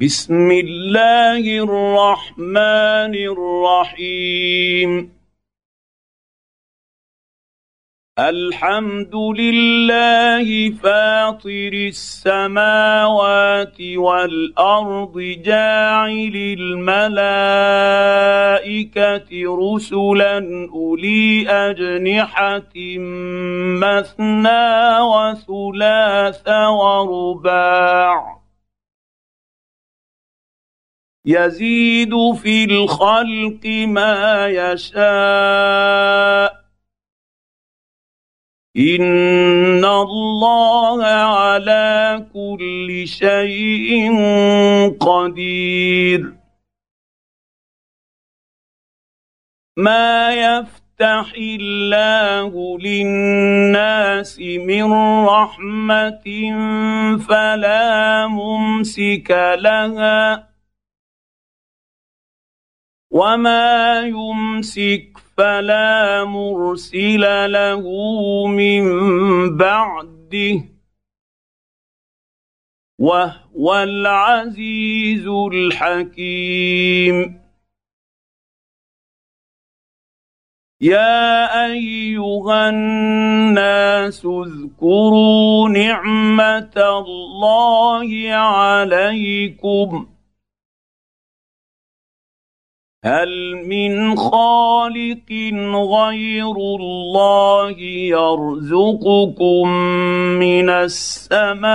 بسم الله الرحمن الرحيم. الحمد لله فاطر السماوات والأرض جاعل الملائكة رسلا أولي أجنحة مثنى وثلاث ورباع. يزيد في الخلق ما يشاء. إن الله على كل شيء قدير. ما يفتح الله للناس من رحمة فلا ممسك لها. وما يمسك فلا مرسل له من بعده وهو العزيز الحكيم يا ايها الناس اذكروا نعمه الله عليكم هل من خالق غير الله يرزقكم من السماء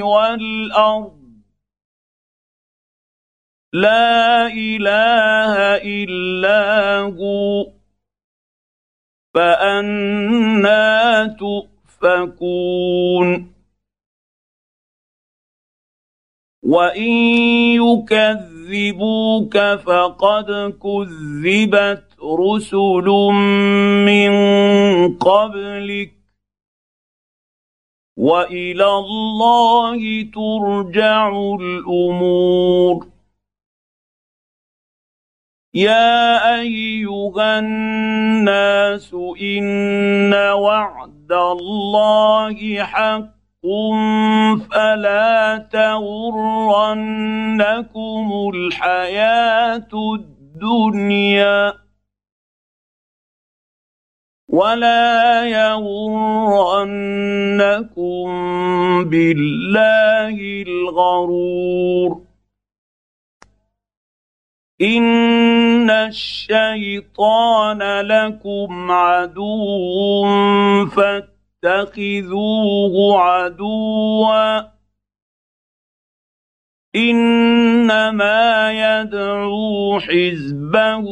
والأرض؟ لا إله إلا هو فأنا تؤفكون. وإن يكذب يكذبوك فقد كذبت رسل من قبلك وإلى الله ترجع الأمور. يا أيها الناس إن وعد الله حق فلا تغرنكم الحياة الدنيا ولا يغرنكم بالله الغرور ان الشيطان لكم عدو فاتقوا اتخذوه عدوا. إنما يدعو حزبه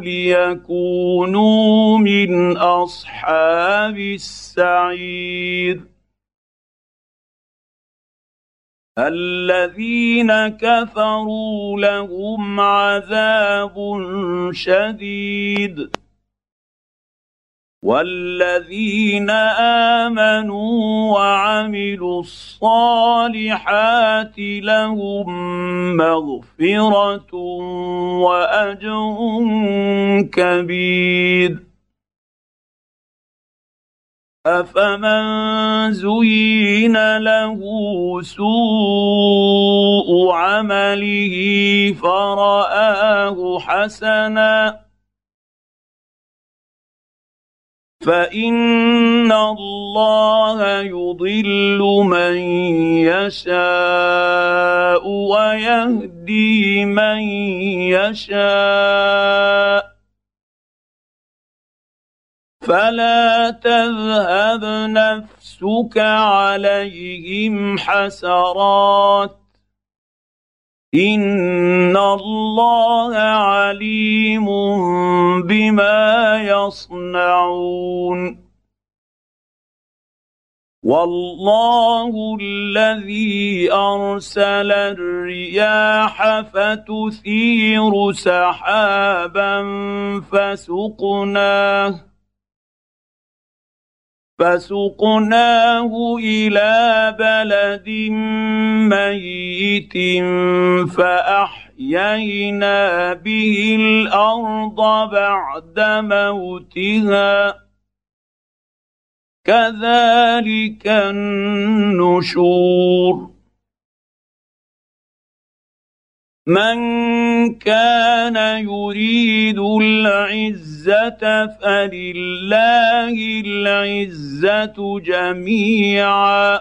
ليكونوا من أصحاب السعير. الذين كفروا لهم عذاب شديد. والذين امنوا وعملوا الصالحات لهم مغفره واجر كبير افمن زين له سوء عمله فراه حسنا فان الله يضل من يشاء ويهدي من يشاء فلا تذهب نفسك عليهم حسرات ان الله عليم بما يصنعون والله الذي ارسل الرياح فتثير سحابا فسقناه فسقناه إلى بلد ميت فاحيينا به الأرض بعد موتها كذلك النشور من كان يريد العزه فلله العزه جميعا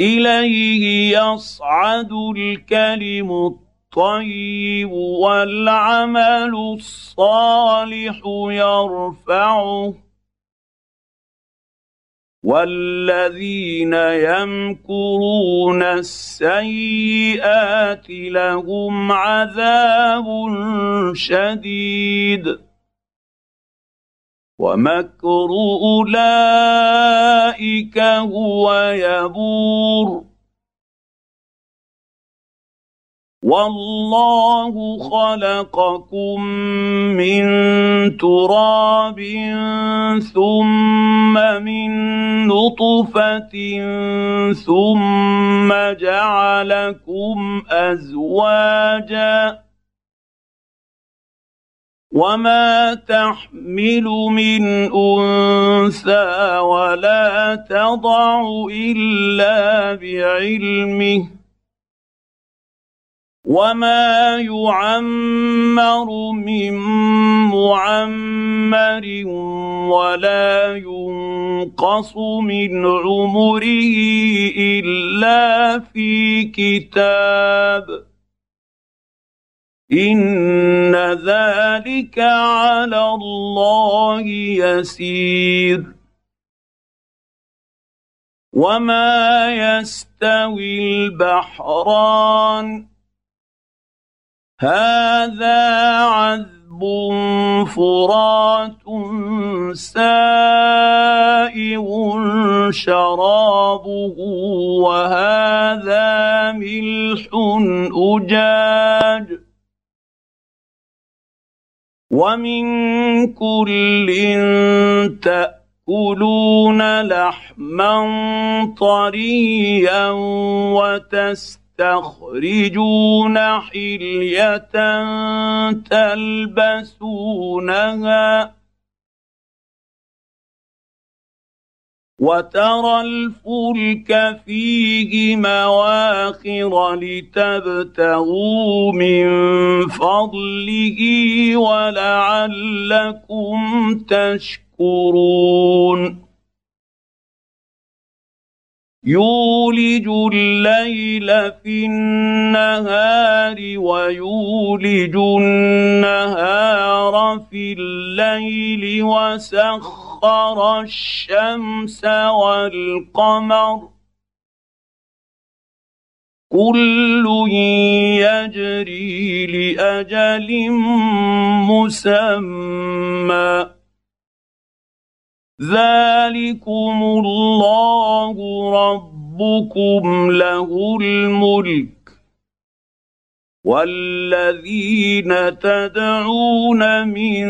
اليه يصعد الكلم الطيب والعمل الصالح يرفعه والذين يمكرون السيئات لهم عذاب شديد. ومكر أولئك هو يبور. والله خلقكم من تراب ثم من نطفة ثم جعلكم أزواجا وما تحمل من أنثى ولا تضع إلا بعلمه وما يعمر من معمر ولا ينقص من عمره الا في كتاب ان ذلك على الله يسير وما يستوي البحران هذا عذب فرات سائغ شرابه وهذا ملح أجاج. ومن كل تأكلون لحما طريا وتستخدمون تخرجون حلية تلبسونها وترى الفلك فيه مواخر لتبتغوا من فضله ولعلكم تشكرون يولج الليل في النهار ويولج النهار في الليل وسخر الشمس والقمر. كل يجري لأجل مسمى. ذلكم الله ربكم له الملك والذين تدعون من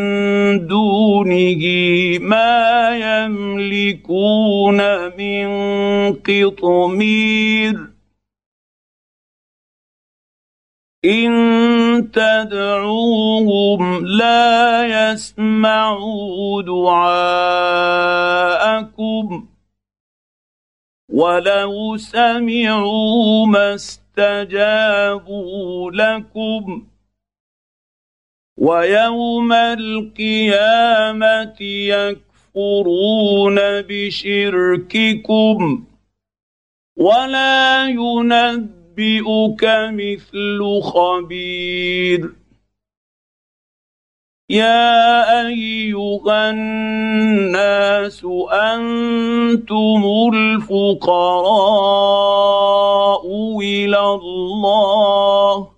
دونه ما يملكون من قطمير إن تدعوهم لا يسمعوا دعاءكم ولو سمعوا ما استجابوا لكم ويوم القيامة يكفرون بشرككم ولا ينبئون ينبئك مثل خبير. يا أيها الناس أنتم الفقراء إلى الله.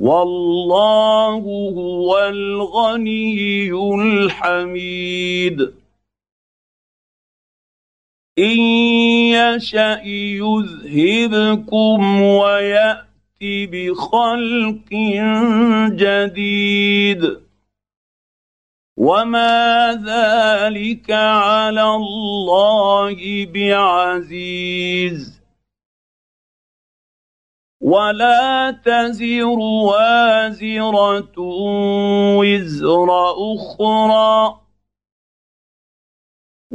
والله هو الغني الحميد. ان يشا يذهبكم ويات بخلق جديد وما ذلك على الله بعزيز ولا تزر وازره وزر أخرى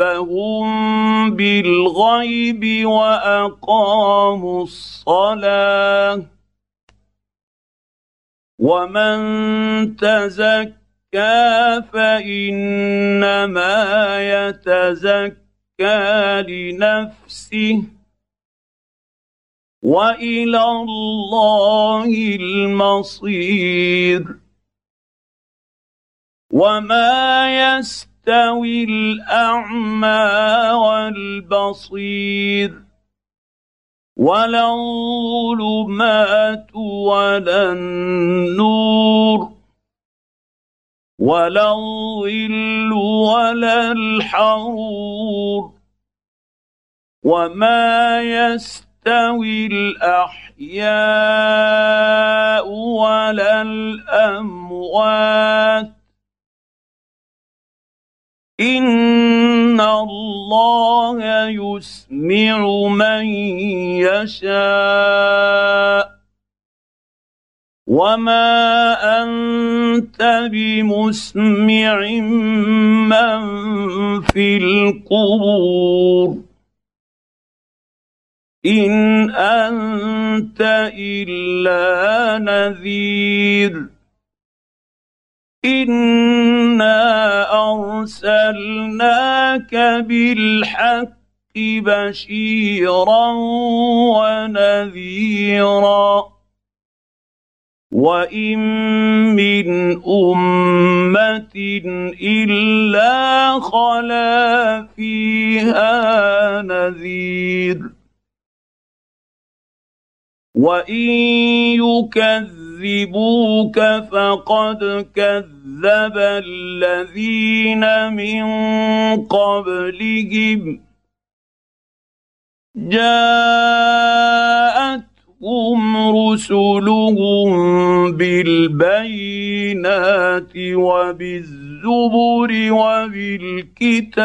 ربهم بالغيب واقاموا الصلاه ومن تزكى فانما يتزكى لنفسه والى الله المصير وما يستوي يستوي الأعمى والبصير ولا الظلمات ولا النور ولا الظل ولا الحرور وما يستوي الأحياء ولا الأموات ان الله يسمع من يشاء وما انت بمسمع من في القبور ان انت الا نذير انا ارسلناك بالحق بشيرا ونذيرا وان من امه الا خلا فيها نذير وان يكذب يكذبوك فقد كذب الذين من قبلهم. جاءتهم رسلهم بالبينات وبالزبر وبالكتاب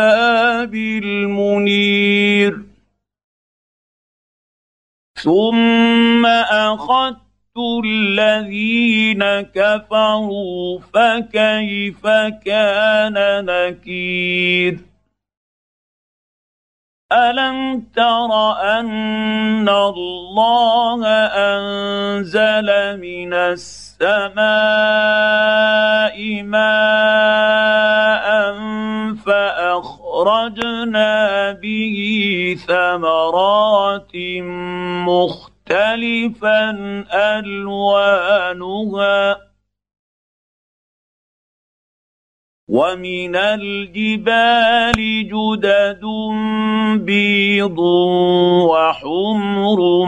المنير. ثم اخذت الذين كفروا فكيف كان نكير؟ ألم تر أن الله أنزل من السماء ماء فأخرجنا به ثمرات مختلفة مختلفا ألوانها. ومن الجبال جدد بيض وحمر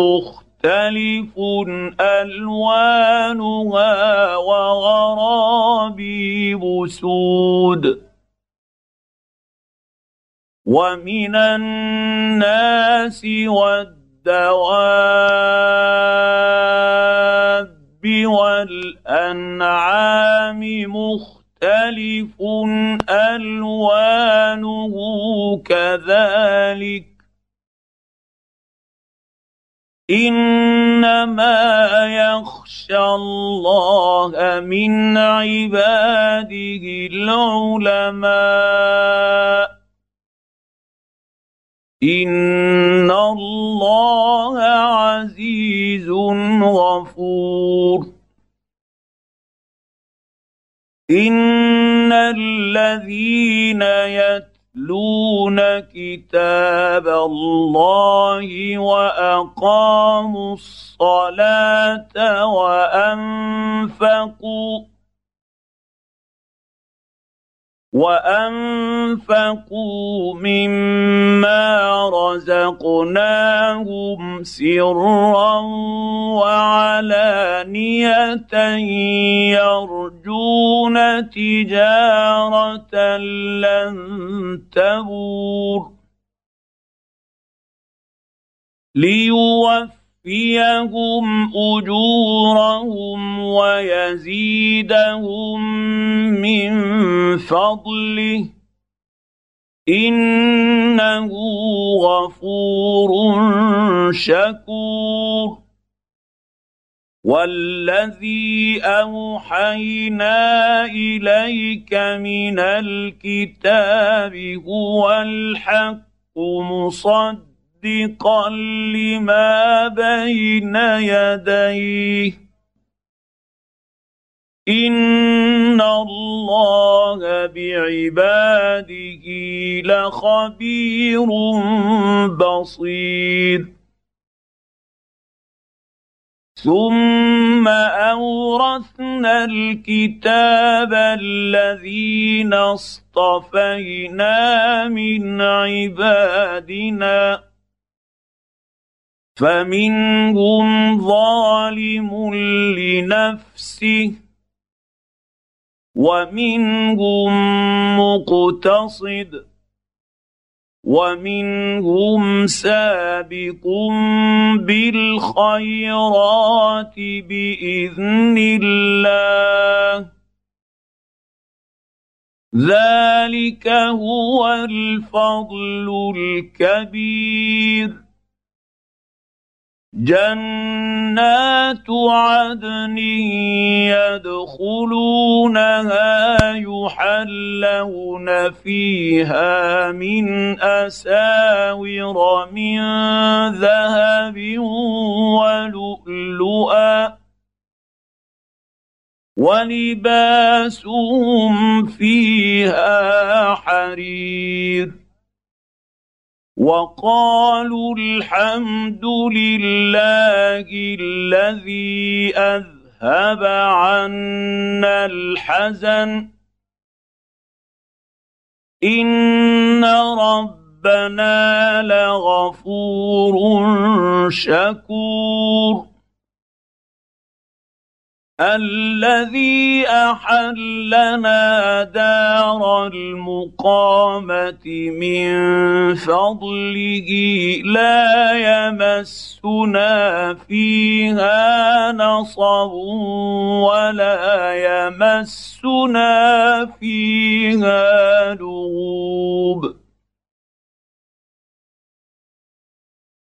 مختلف ألوانها وغرابيب سود. ومن الناس والدين الدواب والأنعام مختلف ألوانه كذلك إنما يخشى الله من عباده العلماء غفور ان الذين يتلون كتاب الله واقاموا الصلاه وانفقوا وانفقوا مما رزقناهم سرا وعلانيه يرجون تجاره لن تبور ليوفيهم اجورهم ويزيدهم من فضله انه غفور شكور. والذي اوحينا اليك من الكتاب هو الحق مصدقا لما بين يديه. ان الله بعباده لخبير بصير. ثم اورثنا الكتاب الذين اصطفينا من عبادنا. فمنهم ظالم لنفسه ومنهم مقتصد ومنهم سابق بالخيرات بإذن الله. ذلك هو الفضل الكبير. جنات عدن يدخلونها يحلون فيها من أساور من ذهب ولؤلؤا ولباسهم فيها حرير وقالوا الحمد لله الذي أذهب عنا الحزن. إن ربنا لغفور شكور. الذي أحلنا دار المقامة من فضله لا يمسنا فيها نصب ولا يمسنا فيها لغوب.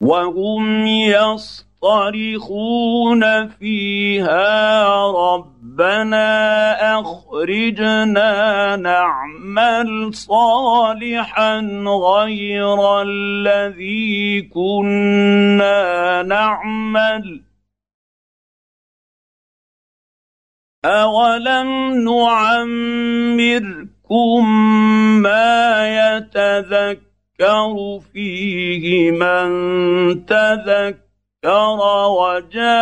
وهم يصطرخون فيها ربنا أخرجنا نعمل صالحا غير الذي كنا نعمل. اولم نعمركم ما يتذكر يذكر فيه من تذكر وجاءكم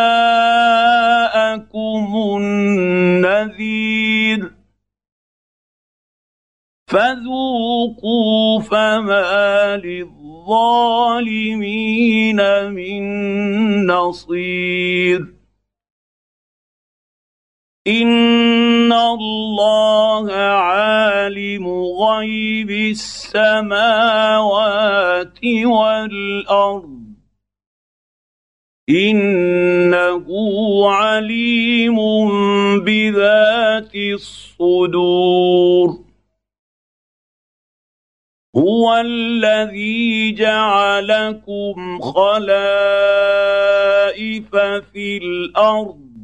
النذير فذوقوا فما للظالمين من نصير ان الله عالم غيب السماوات والأرض. إنه عليم بذات الصدور. هو الذي جعلكم خلائف في الأرض.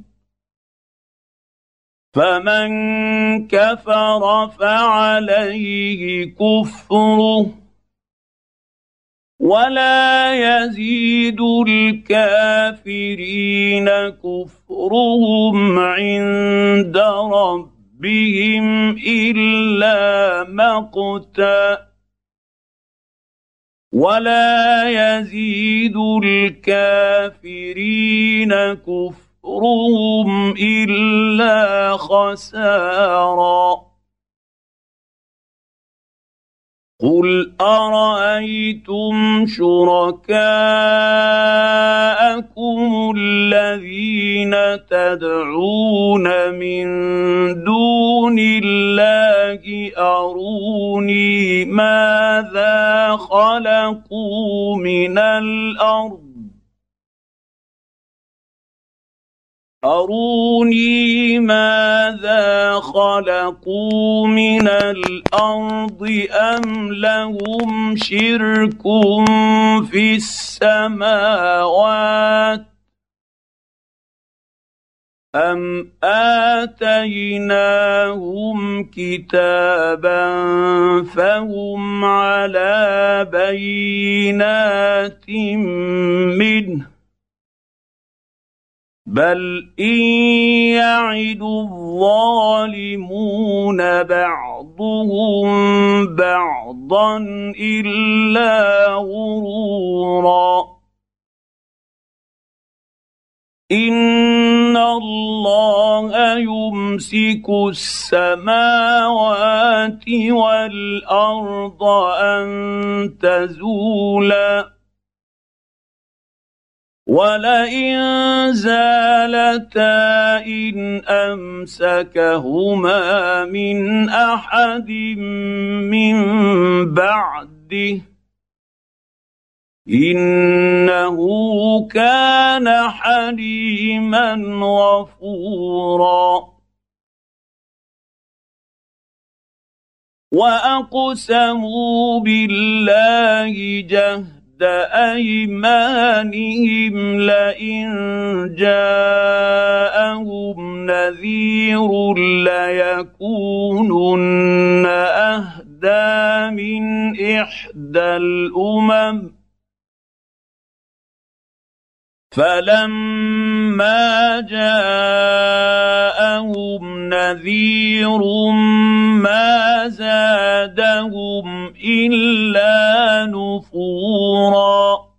فمن كفر فعليه كفره ولا يزيد الكافرين كفرهم عند ربهم الا مقتا ولا يزيد الكافرين كفرهم الا خسارا قل ارايتم شركاءكم الذين تدعون من دون الله اروني ماذا خلقوا من الأرض اروني ماذا خلقوا من الأرض ام لهم شرك في السماوات ام اتيناهم كتابا فهم على بينات منه بل ان يعد الظالمون بعضهم بعضا الا غرورا ان الله يمسك السماوات والارض ان تزولا ولئن زالتا ان امسكهما من احد من بعده انه كان حليما غفورا واقسموا بالله جهد أيمانهم لئن جاءهم نذير ليكونن أهدى من إحدى الأمم. فلما جاءهم نذير ما زادهم الا نفورا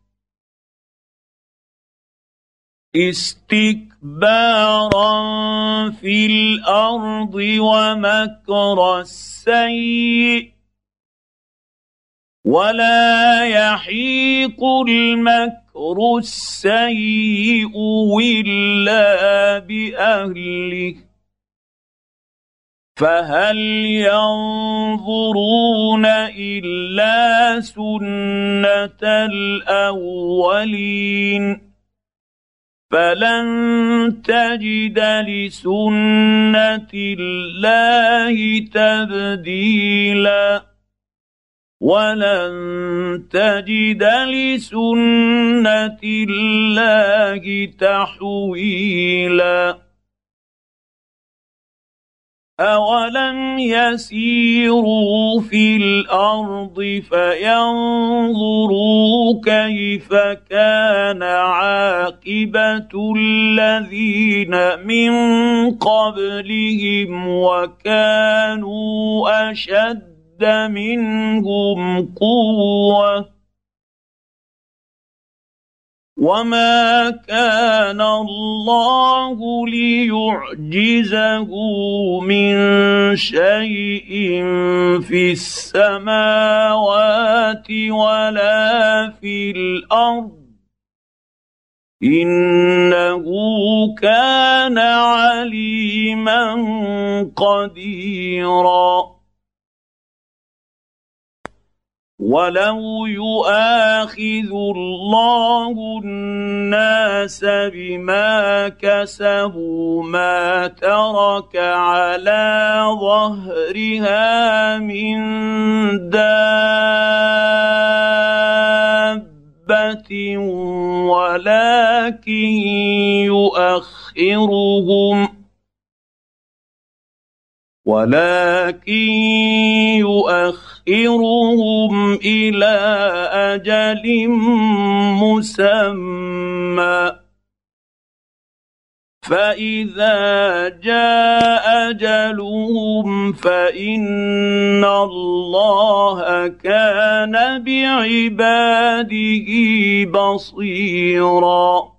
استكبارا في الأرض ومكر السيء ولا يحيق المكر السيء إلا بأهله. فهل ينظرون إلا سنة الأولين؟ فلن تجد لسنة الله تبديلا. ولن تجد لسنة الله تحويلا. اولم يسيروا في الأرض فينظروا كيف كان عاقبه الذين من قبلهم وكانوا اشد منهم قوة. وما كان الله ليعجزه من شيء في السماوات ولا في الأرض. إنه كان عليما قديرا. ولو يؤاخذ الله الناس بما كسبوا ما ترك على ظهرها من دابه ولكن يؤخرهم ولكن يؤخرهم إلى أجل مسمى. فإذا جاء أجلهم فإن الله كان بعباده بصيرا.